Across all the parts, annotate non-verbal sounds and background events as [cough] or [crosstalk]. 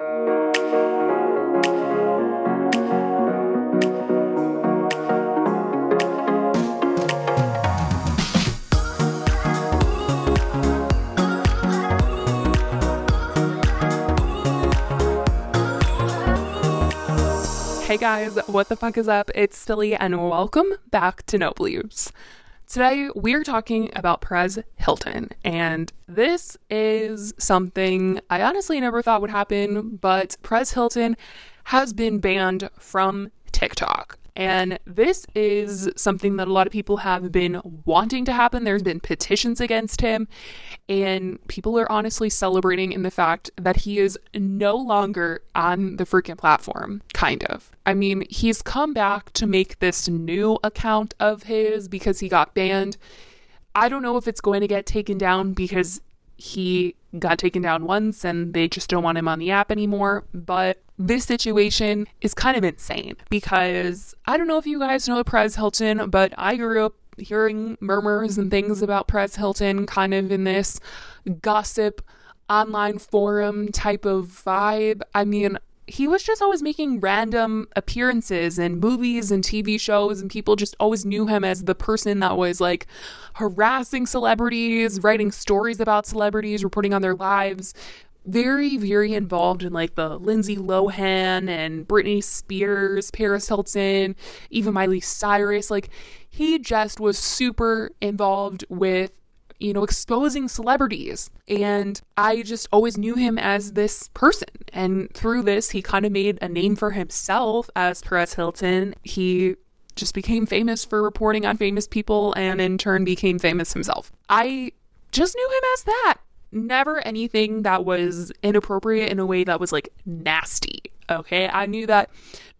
Hey guys, what the fuck is up? It's Silly and welcome back to No Bleeps. Today we're talking about Perez Hilton, and this is something I honestly never thought would happen, but Perez Hilton has been banned from TikTok. And this is something that a lot of people have been wanting to happen. There's been petitions against him, and people are honestly celebrating in the fact that he is no longer on the freaking platform, kind of. I mean, he's come back to make this new account of his because he got banned. I don't know if it's going to get taken down because he got taken down once and they just don't want him on the app anymore. But this situation is kind of insane because I don't know if you guys know Perez Hilton, but I grew up hearing murmurs and things about Perez Hilton kind of in this gossip online forum type of vibe. I mean, he was just always making random appearances in movies and TV shows, and people just always knew him as the person that was like harassing celebrities, writing stories about celebrities, reporting on their lives. Very, very involved in like the Lindsay Lohan and Britney Spears, Paris Hilton, even Miley Cyrus. Like, he just was super involved with you know, exposing celebrities. And I just always knew him as this person. And through this, he kind of made a name for himself as Perez Hilton. He just became famous for reporting on famous people and in turn became famous himself. I just knew him as that. Never anything that was inappropriate in a way that was like nasty. Okay. I knew that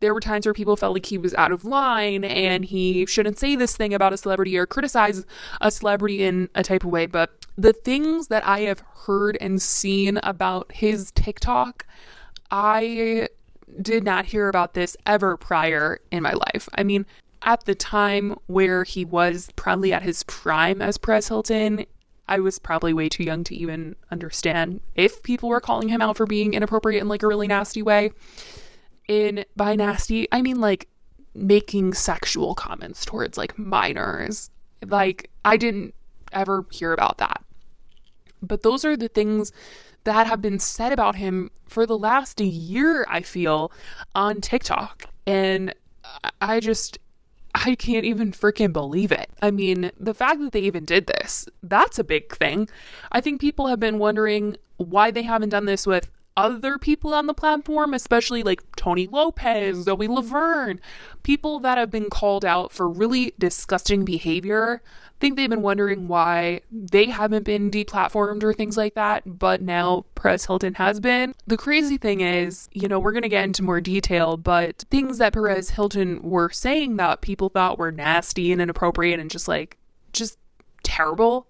there were times where people felt like he was out of line and he shouldn't say this thing about a celebrity or criticize a celebrity in a type of way. But the things that I have heard and seen about his TikTok, I did not hear about this ever prior in my life. I mean, at the time where he was probably at his prime as Perez Hilton, I was probably way too young to even understand if people were calling him out for being inappropriate in like a really nasty way in by nasty, I mean like making sexual comments towards like minors. Like I didn't ever hear about that. But those are the things that have been said about him for the last year, I feel, on TikTok. And I just I can't even freaking believe it. I mean, the fact that they even did this, that's a big thing. I think people have been wondering why they haven't done this with other people on the platform, especially like Tony Lopez, Zoe Laverne, people that have been called out for really disgusting behavior. I think they've been wondering why they haven't been deplatformed or things like that, but now Perez Hilton has been. The crazy thing is, you know, we're going to get into more detail, but things that Perez Hilton were saying that people thought were nasty and inappropriate and just like, just terrible,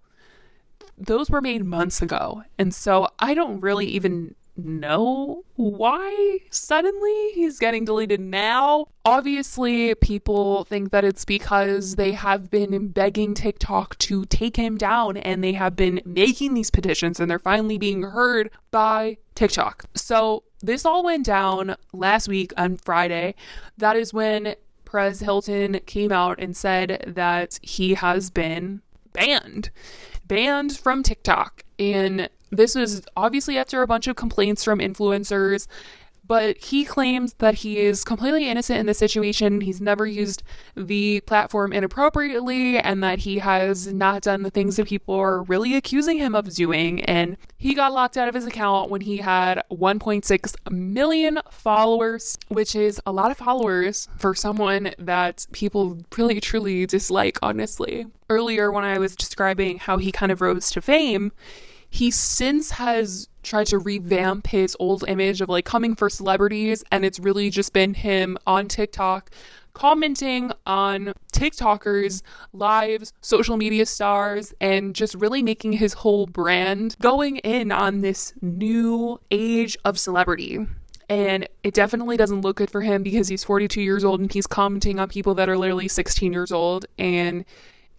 those were made months ago. And so I don't really even know why suddenly he's getting deleted now. Obviously, people think that it's because they have been begging TikTok to take him down and they have been making these petitions and they're finally being heard by TikTok. So, this all went down last week on Friday. That is when Perez Hilton came out and said that he has been banned. Banned from TikTok. And this was obviously after a bunch of complaints from influencers, but he claims that he is completely innocent in this situation. He's never used the platform inappropriately and that he has not done the things that people are really accusing him of doing. And he got locked out of his account when he had 1.6 million followers, which is a lot of followers for someone that people really truly dislike, honestly. Earlier, when I was describing how he kind of rose to fame, he since has tried to revamp his old image of like coming for celebrities, and it's really just been him on TikTok commenting on TikTokers, lives, social media stars, and just really making his whole brand going in on this new age of celebrity. And it definitely doesn't look good for him because he's 42 years old and he's commenting on people that are literally 16 years old. And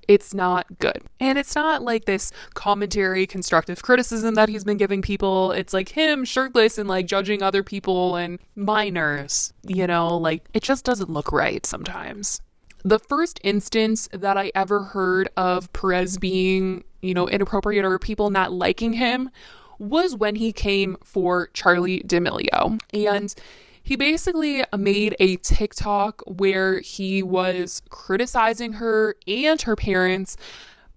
it's not good. And it's not like this commentary, constructive criticism that he's been giving people. It's like him shirtless and like judging other people and minors, you know, like it just doesn't look right sometimes. The first instance that I ever heard of Perez being, you know, inappropriate or people not liking him was when he came for Charli D'Amelio. And he basically made a TikTok where he was criticizing her and her parents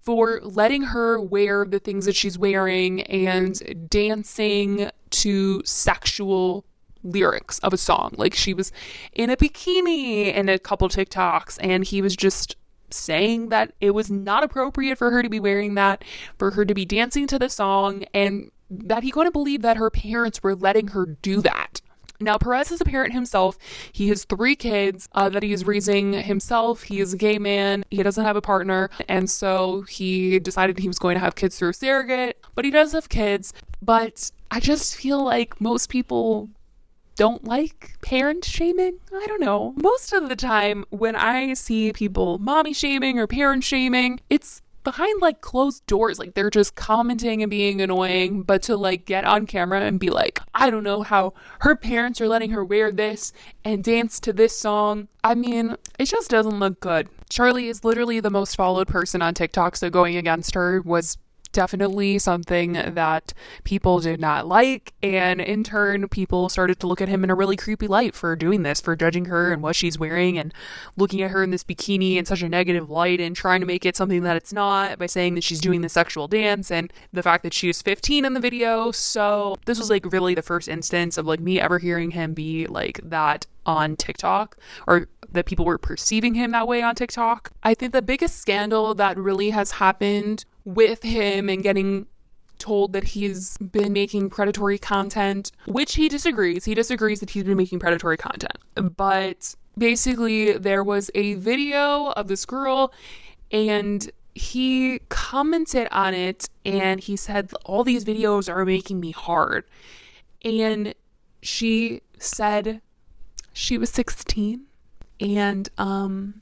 for letting her wear the things that she's wearing and dancing to sexual lyrics of a song. Like she was in a bikini in a couple TikToks and he was just saying that it was not appropriate for her to be wearing that, for her to be dancing to the song, and that he couldn't believe that her parents were letting her do that. Now, Perez is a parent himself. He has three kids uh, that he is raising himself. He is a gay man. He doesn't have a partner. And so he decided he was going to have kids through surrogate, but he does have kids. But I just feel like most people don't like parent shaming. I don't know. Most of the time, when I see people mommy shaming or parent shaming, it's behind like closed doors. Like they're just commenting and being annoying, but to like get on camera and be like, I don't know how her parents are letting her wear this and dance to this song. I mean, it just doesn't look good. Charli is literally the most followed person on TikTok, so going against her was definitely something that people did not like. And in turn, people started to look at him in a really creepy light for doing this, for judging her and what she's wearing and looking at her in this bikini in such a negative light and trying to make it something that it's not by saying that she's doing the sexual dance and the fact that she was 15 in the video. So this was like really the first instance of like me ever hearing him be like that on TikTok or that people were perceiving him that way on TikTok. I think the biggest scandal that really has happened with him and getting told that he's been making predatory content, which he disagrees. He disagrees that he's been making predatory content. But basically, there was a video of this girl and he commented on it and he said, All these videos are making me hard. And she said she was 16 and um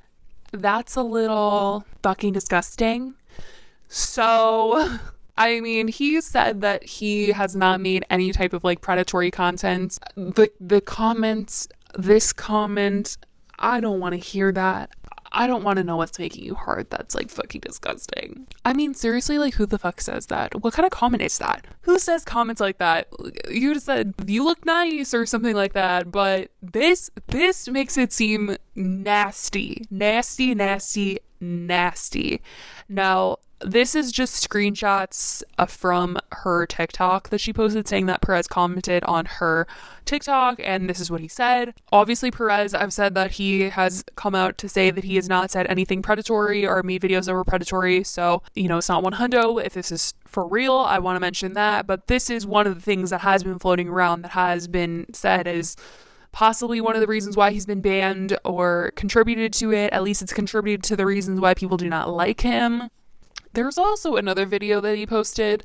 that's a little fucking disgusting so, [laughs] I mean, he said that he has not made any type of like predatory content. The the comments, this comment, I don't want to hear that. I don't want to know what's making you hard. That's like fucking disgusting. I mean, seriously, like who the fuck says that? What kind of comment is that? Who says comments like that? You just said you look nice or something like that, but this this makes it seem nasty. Nasty, nasty, nasty. Now, this is just screenshots uh, from her TikTok that she posted saying that Perez commented on her TikTok and this is what he said. Obviously, Perez, I've said that he has come out to say that he has not said anything predatory or made videos that were predatory. So, you know, it's not one hundo. If this is for real, I want to mention that. But this is one of the things that has been floating around that has been said as possibly one of the reasons why he's been banned or contributed to it. At least it's contributed to the reasons why people do not like him. There's also another video that he posted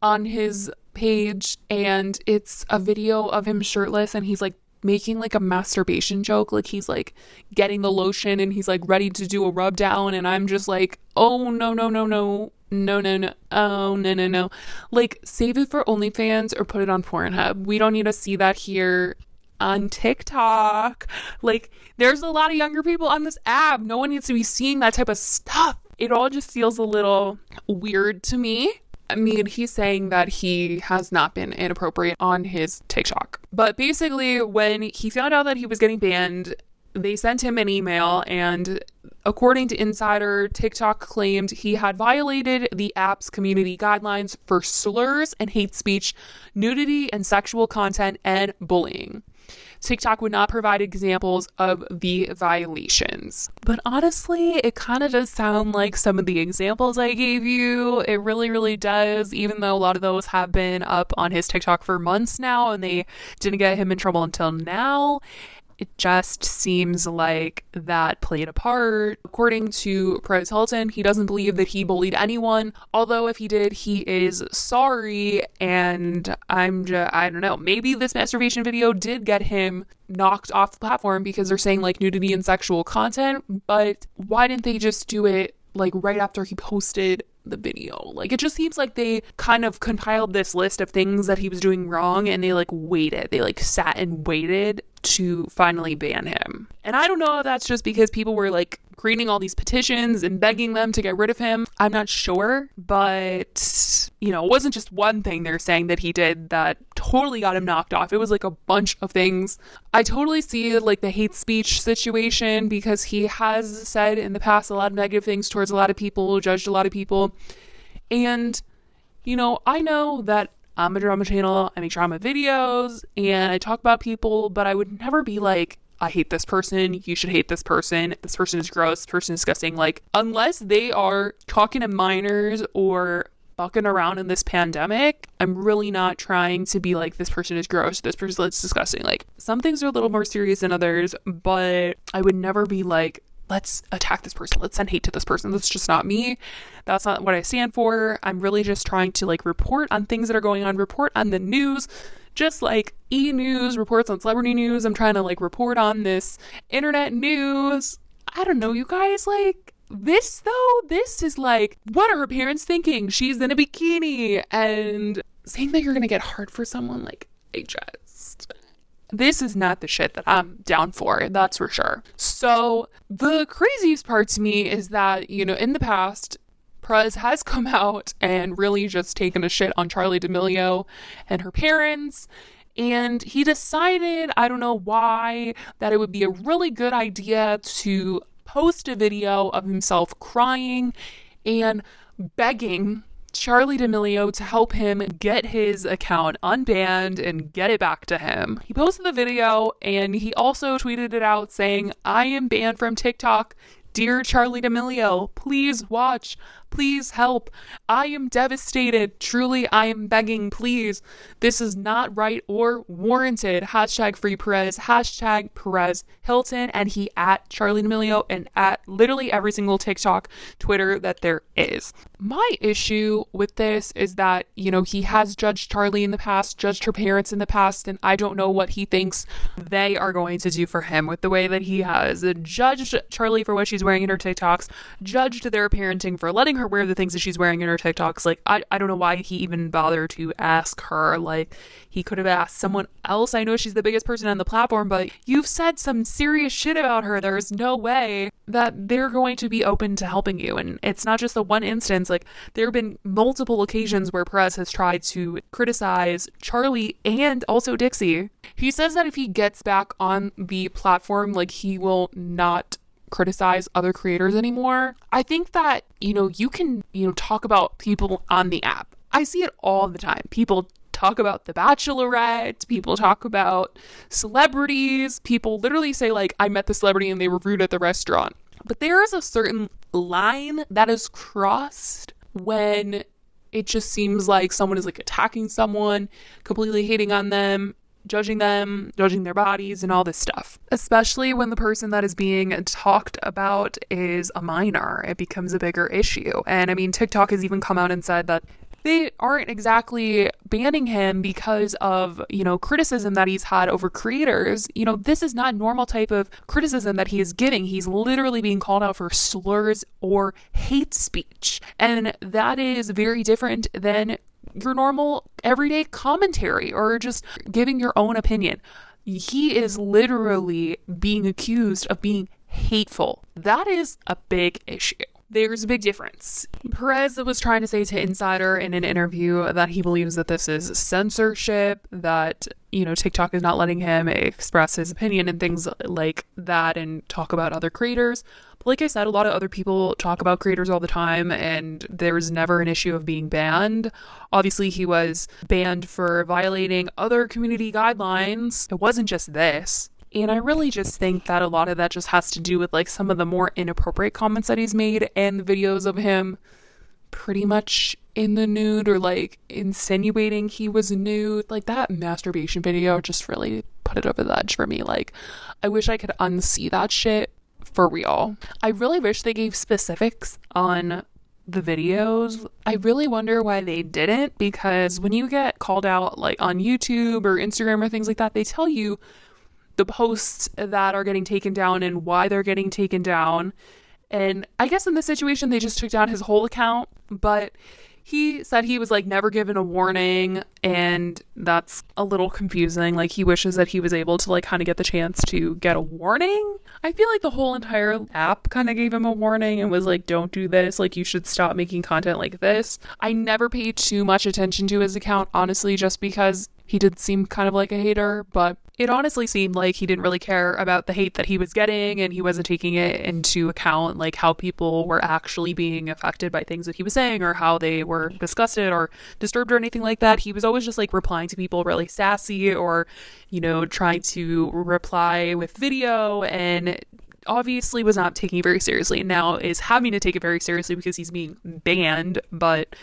on his page, and it's a video of him shirtless and he's like making like a masturbation joke. Like he's like getting the lotion and he's like ready to do a rub down. And I'm just like, oh, no, no, no, no. No, no, no. Oh, no, no, no. Like, save it for OnlyFans or put it on Pornhub. We don't need to see that here on TikTok. Like, there's a lot of younger people on this app. No one needs to be seeing that type of stuff it all just feels a little weird to me. I mean, he's saying that he has not been inappropriate on his TikTok. But basically, when he found out that he was getting banned, they sent him an email, and according to Insider, TikTok claimed he had violated the app's community guidelines for slurs and hate speech, nudity and sexual content, and bullying. TikTok would not provide examples of the violations. But honestly, it kind of does sound like some of the examples I gave you. It really, really does, even though a lot of those have been up on his TikTok for months now and they didn't get him in trouble until now it just seems like that played a part. According to Perez Hilton, he doesn't believe that he bullied anyone, although if he did, he is sorry. And I'm just, I don't know, maybe this masturbation video did get him knocked off the platform because they're saying like nudity and sexual content, but why didn't they just do it like right after he posted the video. Like it just seems like they kind of compiled this list of things that he was doing wrong and they like waited. They like sat and waited to finally ban him. And I don't know if that's just because people were like creating all these petitions and begging them to get rid of him. I'm not sure, but you know, it wasn't just one thing they're saying that he did that totally got him knocked off. It was like a bunch of things. I totally see like the hate speech situation because he has said in the past a lot of negative things towards a lot of people, judged a lot of people. And you know, I know that I'm a drama channel, I make drama videos, and I talk about people, but I would never be like, I hate this person, you should hate this person, this person is gross, this person is disgusting. Like, unless they are talking to minors or fucking around in this pandemic, I'm really not trying to be like, this person is gross, this person is disgusting. Like, some things are a little more serious than others, but I would never be like, let's attack this person. Let's send hate to this person. That's just not me. That's not what I stand for. I'm really just trying to like report on things that are going on, report on the news, just like e news mm-hmm. reports on celebrity news. I'm trying to like report on this internet news. I don't know, you guys. Like, this though, this is like, what are her parents thinking? She's in a bikini and saying that you're gonna get hard for someone. Like, I just this is not the shit that I'm down for, that's for sure. So, the craziest part to me is that, you know, in the past, Perez has [laughs] come out and really just taken a shit on Charli D'Amelio and her parents. And he decided, I don't know why, that it would be a really good idea to post a video of himself crying and begging Charli D'Amelio to help him get his account unbanned and get it back to him. He posted the video and he also tweeted it out saying, I am banned from TikTok. Dear Charli D'Amelio, please watch. Please help. I am devastated. Truly, I am begging, please. This is not right or warranted. Hashtag free Perez, hashtag Perez Hilton, and he at Charli D'Amelio and at literally every single TikTok, Twitter that there is. My issue with this is that, you know, he has judged Charli in the past, judged her parents in the past, and I don't know what he thinks they are going to do for him with the way that he has judged Charli for what she's wearing in her TikToks, judged their parenting for letting her wear the things that she's wearing in her TikToks. Like, I, I don't know why he even bothered to ask her. Like, he could have asked someone else. I know she's the biggest person on the platform, but you've said some serious shit about her. There's no way that they're going to be open to helping you. And it's not just the one instance. Like, there have been multiple occasions where Perez has tried to criticize Charli and also Dixie. He says that if he gets back on the platform, like, he will not criticize other creators anymore. I think that, you know, you can, you know, talk about people on the app. I see it all the time. People talk about The Bachelorette, people talk about celebrities, people literally say, like, I met the celebrity and they were rude at the restaurant. But there is a certain line that is crossed when it just seems like someone is like attacking someone, completely hating on them, judging them, judging their bodies, and all this stuff. Especially when the person that is being talked about is a minor, it becomes a bigger issue. And I mean, TikTok has even come out and said that they aren't exactly banning him because of, you know, criticism that he's had over creators. You know, this is not normal type of criticism that he is getting. He's literally being called out for slurs or hate speech. And that is very different than your normal everyday commentary or just giving your own opinion. He is literally being accused of being hateful. That is a big issue there's a big difference. Perez was trying to say to Insider in an interview that he believes that this is censorship, that, you know, TikTok is not letting him express his opinion and things like that and talk about other creators. But like I said, a lot of other people talk about creators all the time, and there was never an issue of being banned. Obviously, he was banned for violating other community guidelines. It wasn't just this. And I really just think that a lot of that just has to do with like some of the more inappropriate comments that he's made and the videos of him pretty much in the nude or like insinuating he was nude. Like that masturbation video just really put it over the edge for me. Like, I wish I could unsee that shit for real. I really wish they gave specifics on the videos. I really wonder why they didn't because when you get called out like on YouTube or Instagram or things like that, they tell you the posts that are getting taken down and why they're getting taken down. And I guess in this situation, they just took down his whole account, but he said he was like never given a warning and that's a little confusing. Like he wishes that he was able to like kind of get the chance to get a warning. I feel like the whole entire app kind of gave him a warning and was like don't do this. Like you should stop making content like this. I never paid too much attention to his account honestly just because he did seem kind of like a hater, but it honestly seemed like he didn't really care about the hate that he was getting and he wasn't taking it into account, like how people were actually being affected by things that he was saying or how they were disgusted or disturbed or anything like that. He was always just like replying to people really sassy or, you know, trying to reply with video and obviously was not taking it very seriously. and Now is having to take it very seriously because he's being banned, but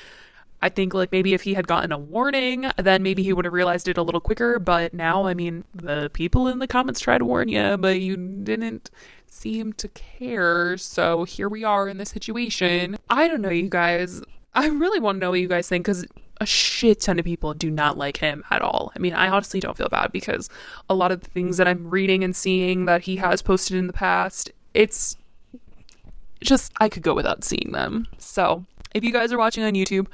I think like maybe if he had gotten a warning, then maybe he would have realized it a little quicker. But now, I mean, the people in the comments try to warn you, but you didn't seem to care. So here we are in this situation. I don't know, you guys. I really want to know what you guys think because a shit ton of people do not like him at all. I mean, I honestly don't feel bad because a lot of the things that I'm reading and seeing that he has posted in the past, it's just, I could go without seeing them. So if you guys are watching on YouTube,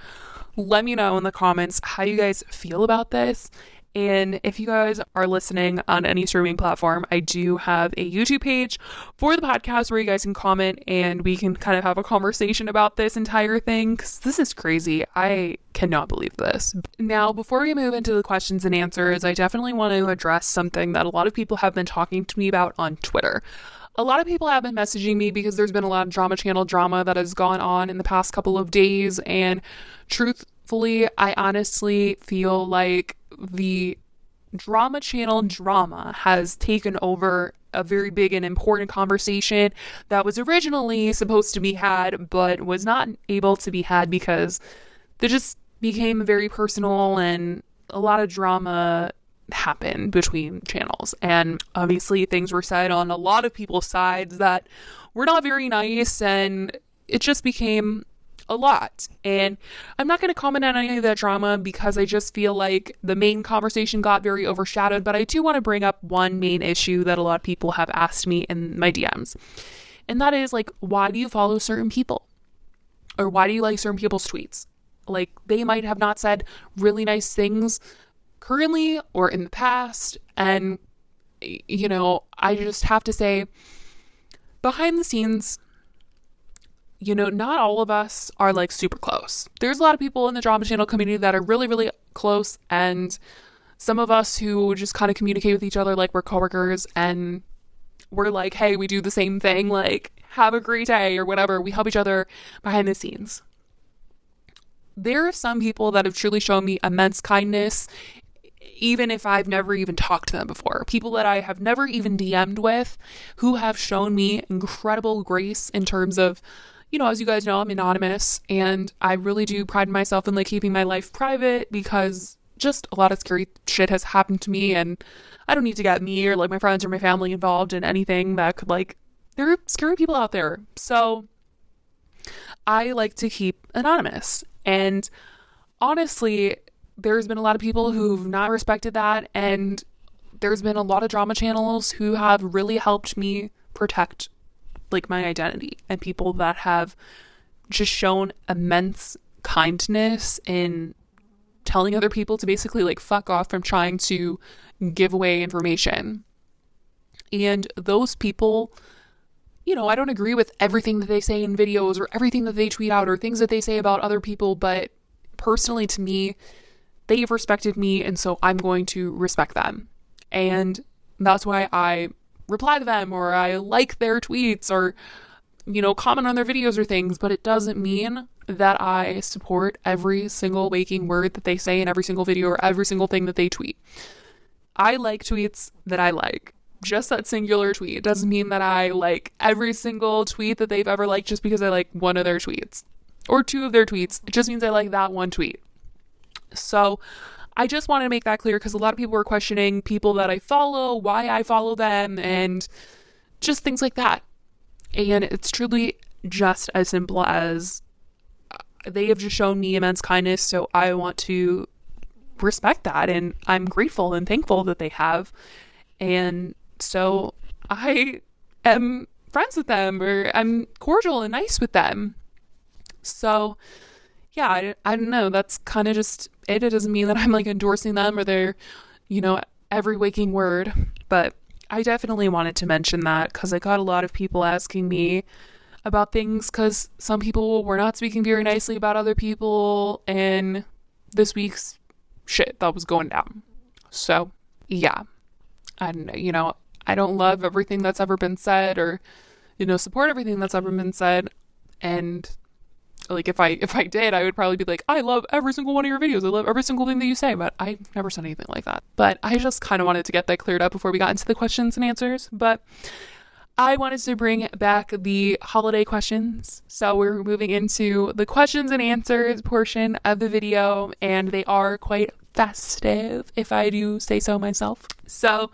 let me know in the comments how you guys feel about this. And if you guys are listening on any streaming platform, I do have a YouTube page for the podcast where you guys can comment and we can kind of have a conversation about this entire thing because this is crazy. I cannot believe this. Now, before we move into the questions and answers, I definitely want to address something that a lot of people have been talking to me about on Twitter. A lot of people have been messaging me because there's been a lot of drama channel drama that has gone on in the past couple of days. And truthfully, I honestly feel like the drama channel drama has taken over a very big and important conversation that was originally supposed to be had, but was not able to be had because they just became very personal and a lot of drama happen between channels. And obviously, things were said on a lot of people's sides that were not very nice, and it just became a lot. And I'm not going to comment on any of that drama because I just feel like the main conversation got very overshadowed. But I do want to bring up one main issue that a lot of people have asked me in my DMs. And that is like, why do you follow certain people? Or why do you like certain people's tweets? Like, they might have not said really nice things currently or in the past. And, you know, I just have to say, behind the scenes, you know, not all of us are like super close. There's a lot of people in the drama channel community that are really, really close, and some of us who just kind of communicate with each other like we're coworkers and we're like, hey, we do the same thing, like, have a great day or whatever. We help each other behind the scenes. There are some people that have truly shown me immense kindness even if I've never even talked to them before. People that I have never even DM'd with who have shown me incredible grace in terms of, you know, as you guys know, I'm anonymous and I really do pride myself in like keeping my life private because just a lot of scary shit has happened to me and I don't need to get me or like my friends or my family involved in anything that could like there are scary people out there. So I like to keep anonymous. And honestly, there's been a lot of people who've mm. not respected that and there's been a lot of drama channels who have really helped me protect like my identity and people that have just shown immense kindness in telling other people to basically like fuck off from trying to give away information. And those people, you know, I don't agree with everything that they say in videos or everything that they tweet out or things that they say about other people, but personally to me, they've respected me, and so I'm going to respect them. And that's why I reply to them or I like their tweets or, you know, comment on their videos or things, but it doesn't mean that I support every single waking word that they say in every single video or every single thing that they tweet. I like tweets that I like. Just that singular tweet. Doesn't mean that I like every single tweet that they've ever liked just because I like one of their tweets or two of their tweets. It just means I like that one tweet. So I just wanted to make that clear because a lot of people were questioning people that I follow, why I follow them, and just things like that. And it's truly just as simple as uh, they have just shown me immense kindness, so I want to respect that and I'm grateful and thankful that they have. And so I am friends with them or I'm cordial and nice with them. So, yeah, I, I don't know. That's kind of just it. It doesn't mean that I'm like endorsing them or their, you know, every waking word. But I definitely wanted to mention that because I got a lot of people asking me about things because some people were not speaking very nicely about other people in this week's shit that was going down. So, yeah. Know, you know, I don't love everything that's ever been said or, you know, support everything that's ever been said. And like if I if I did, I would probably be like, I love every single one of your videos. I love every single thing that you say, but I never said anything like that. But I just kind of wanted to get that cleared up before we got into the questions and answers. But I wanted to bring back the holiday questions. So we're moving into the questions and answers portion of the video, and they are quite festive, if I do say so myself. So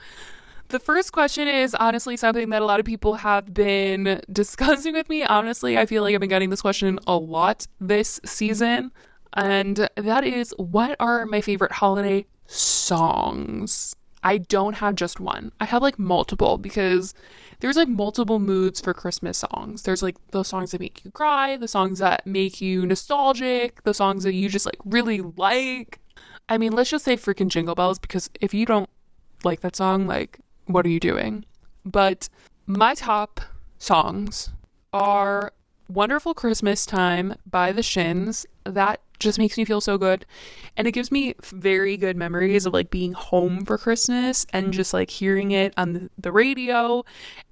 the first question is honestly something that a lot of people have been [laughs] discussing with me. Honestly, I feel like I've been getting this question a lot this season. And that is what are my favorite holiday songs? I don't have just one. I have like multiple because there's like multiple moods for Christmas songs. There's like the songs that make you cry, the songs that make you nostalgic, the songs that you just like really like. I mean, let's just say freaking Jingle Bells because if you don't like that song, like what are you doing? But my top songs are Wonderful Christmas Time by the Shins. That just makes me feel so good. And it gives me very good memories of like being home for Christmas and just like hearing it on the radio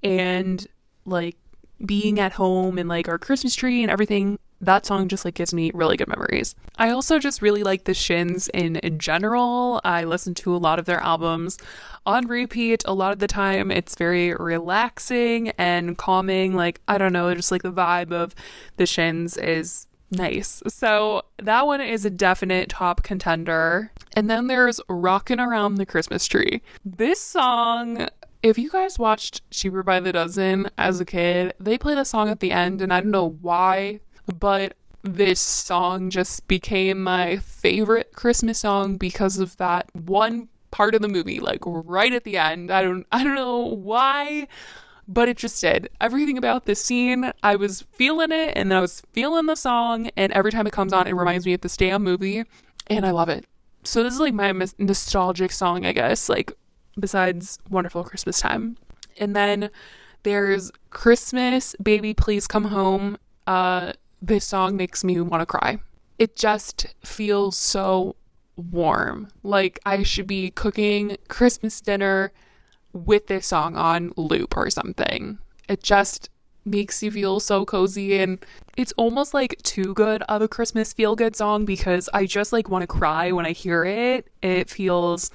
and like being at home and like our Christmas tree and everything that song just like gives me really good memories. I also just really like the Shins in general. I listen to a lot of their albums on repeat a lot of the time. It's very relaxing and calming. Like, I don't know, just like the vibe of the Shins is nice. So that one is a definite top contender. And then there's Rockin' Around the Christmas Tree. This song if you guys watched Cheaper by the Dozen as a kid, they play the song at the end, and I don't know why but this song just became my favorite Christmas song because of that one part of the movie like right at the end. I don't i don't know why but it just did everything about this scene. I was feeling it and i was feeling the song and every time it comes on it reminds me of this damn movie and i love it. So this is like my nostalgic song i guess like besides wonderful christmas time. And then there's christmas baby please come home uh this song makes me want to cry. It just feels so warm. Like I should be cooking Christmas dinner with this song on loop or something. It just makes you feel so cozy and it's almost like too good of a Christmas feel good song because I just like want to cry when I hear it. It feels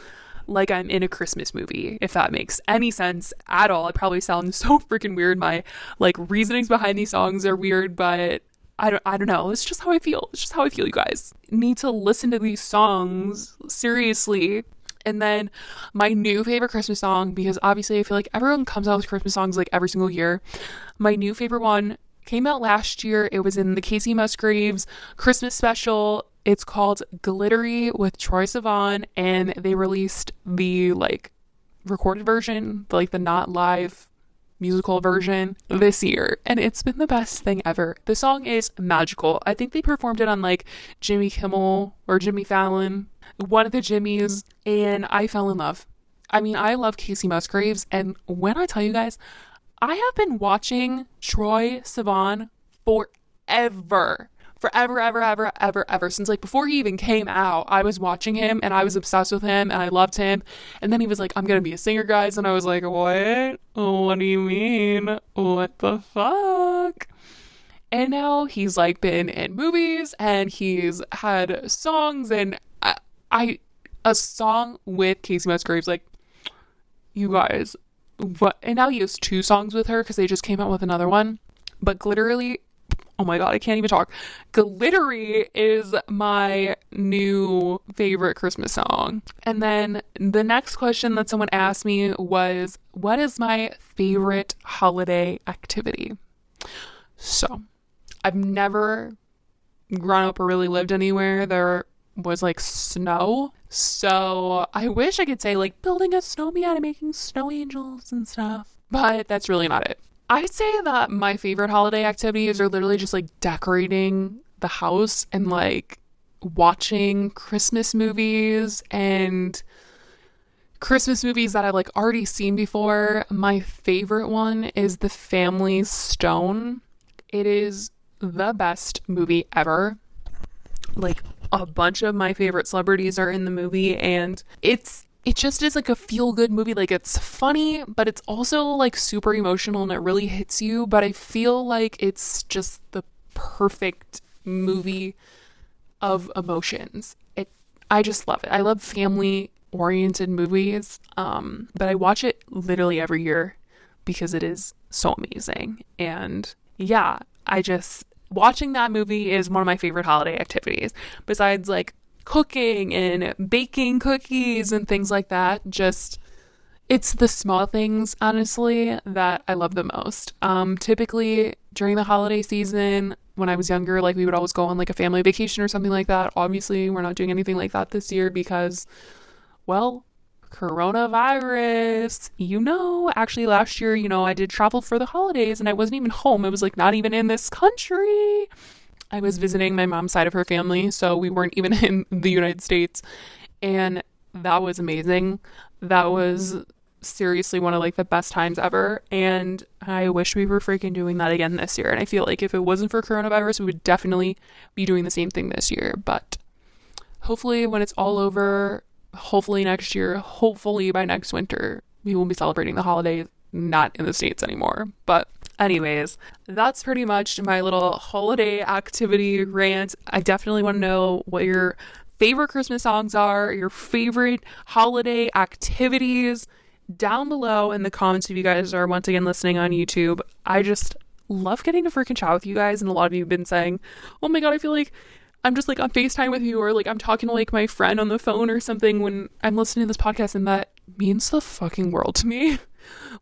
like I'm in a Christmas movie, if that makes any sense at all. It probably sounds [laughs] so freaking weird. My like reasonings behind these songs are weird, but I don't I don't know. It's just how I feel. It's just how I feel, you guys. Need to listen to these songs seriously. And then my new favorite Christmas song, because obviously I feel like everyone comes out with Christmas songs like every single year. My new favorite one came out last year. It was in the Kacey Musgraves Christmas special. It's called Glittery with Troye Sivan, and they released the like recorded version, like the not live musical mm-hmm. version this year, and it's been the best thing ever. The song is magical. I think they performed it on like Jimmy Kimmel or Jimmy Fallon, one of the Jimmys, and I fell in love. I mean, I love Kacey Musgraves, and when I tell you guys, I have been watching Troye Sivan forever forever, ever, ever, ever, ever since like before he even came out. I was watching him and I was obsessed with him and I loved him. And then he was like, I'm gonna be a singer, guys. And I was like, What? What do you mean? What the fuck? And now he's like been in movies and he's had songs and I, I a song with Kacey Musgraves, like, you guys, what? And now he has two songs with her because they just came out with another one. But literally, oh my god, I can't even talk. Glittery is my new favorite Christmas song. And then the next question that someone asked me was, What is my favorite holiday activity? So, I've never grown up or really lived anywhere there was like snow. So, I wish I could say like building a snowman and making snow angels and stuff, but that's really not it. I'd say that my favorite holiday activities are literally just like decorating the house and like watching Christmas movies and Christmas movies that I've like already seen before. My favorite one is The Family Stone. It is the best movie ever. Like a bunch of my favorite celebrities are in the movie and it's it just is like a feel good movie. Like it's funny, but it's also like super emotional and it really hits you. But I feel like it's just the perfect movie of emotions. It I just love it. I love family oriented movies. Um, but I watch it literally every year because it is so amazing. And yeah, I just watching that movie is one of my favorite holiday activities. Besides like cooking and baking cookies and things like that, just it's the small things honestly that I love the most. Um typically during the holiday season when I was younger, like we would always go on like a family vacation or something like that. Obviously, we're not doing anything like that this year because well, coronavirus. You know, actually, last year, you know, I did travel for the holidays and I wasn't even home. It was like not even in this country. I was mm-hmm. visiting my mom's side of her family, so we weren't even [laughs] in the United States. And that was amazing. That was seriously one of like the best times ever and I wish we were freaking doing that again this year and I feel like if it wasn't for coronavirus we would definitely be doing the same thing this year but hopefully when it's all over hopefully next year, hopefully by next winter, we will be celebrating the holidays not in the States anymore. But, anyways, that's pretty much my little holiday activity rant. I definitely want to know what your favorite Christmas songs are, your favorite holiday activities down below in the comments if you guys are once again listening on YouTube. I just love getting to freaking chat with you guys, and a lot of you have been saying, Oh my god, I feel like I'm just like on FaceTime with you or like I'm talking to like my friend on the phone or something when I'm listening to this podcast and that means the fucking world to me. [laughs]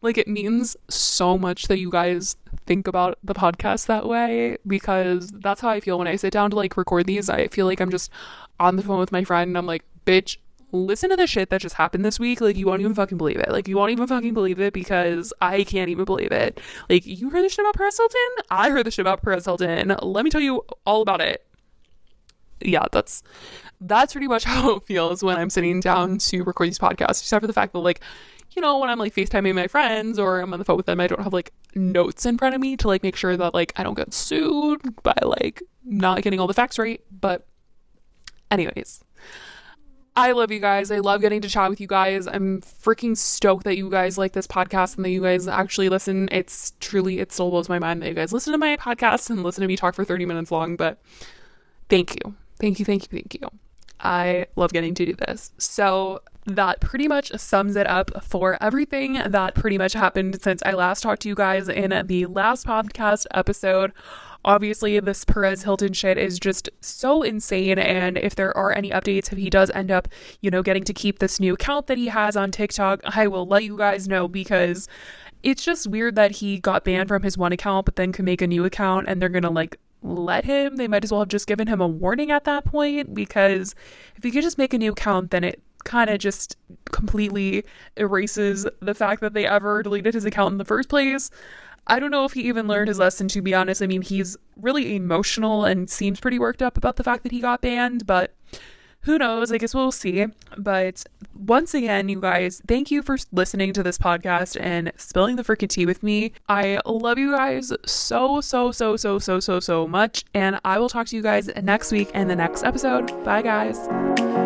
like it means so much that you guys think about the podcast that way because that's how I feel when I sit down to like record these. I feel like I'm just on the phone with my friend and I'm like, bitch, listen to the shit that just happened this week. Like, you won't even fucking believe it. Like, you won't even fucking believe it because I can't even believe it. Like, you heard the shit about Perez Hilton? I heard the shit about Perez Hilton. Let me tell you all about it yeah, that's that's pretty much [laughs] how it feels when I'm sitting down to record these podcasts, except for the fact that like, you know, when I'm like FaceTiming my friends or I'm on the phone with them, I don't have like notes in front of me to like make sure that like I don't get sued by like not getting all the facts right. But anyways. I love you guys. I love getting to chat with you guys. I'm freaking stoked that you guys like this podcast and that you guys actually listen. It's truly, it still blows my mind that you guys listen to my podcast and listen to me talk for 30 minutes long, but thank you. Thank you, thank you, thank you. I love getting to do this. So that pretty much sums it up for everything that pretty much happened since I last talked to you guys in the last podcast episode. Obviously, this Perez Hilton shit is just so insane. And if there are any updates, if he does end up, you know, getting to keep this new account that he has on TikTok, I will let you guys know because it's just weird that he got banned from his one account, but then could make a new account and they're gonna like let him. They might as well have just given him a warning at that point because if he could just make a new account, then it kind of just completely erases the fact that they ever deleted his account in the first place. I don't know if he even learned his lesson, to be honest. I mean, he's really emotional and seems pretty worked up about the fact that he got banned, but who knows? I guess we'll see. But once again, you guys, thank you for listening to this podcast and spilling the freaking tea with me. I love you guys so, so, so, so, so, so, so much. And I will talk to you guys next week in the next episode. Bye, guys.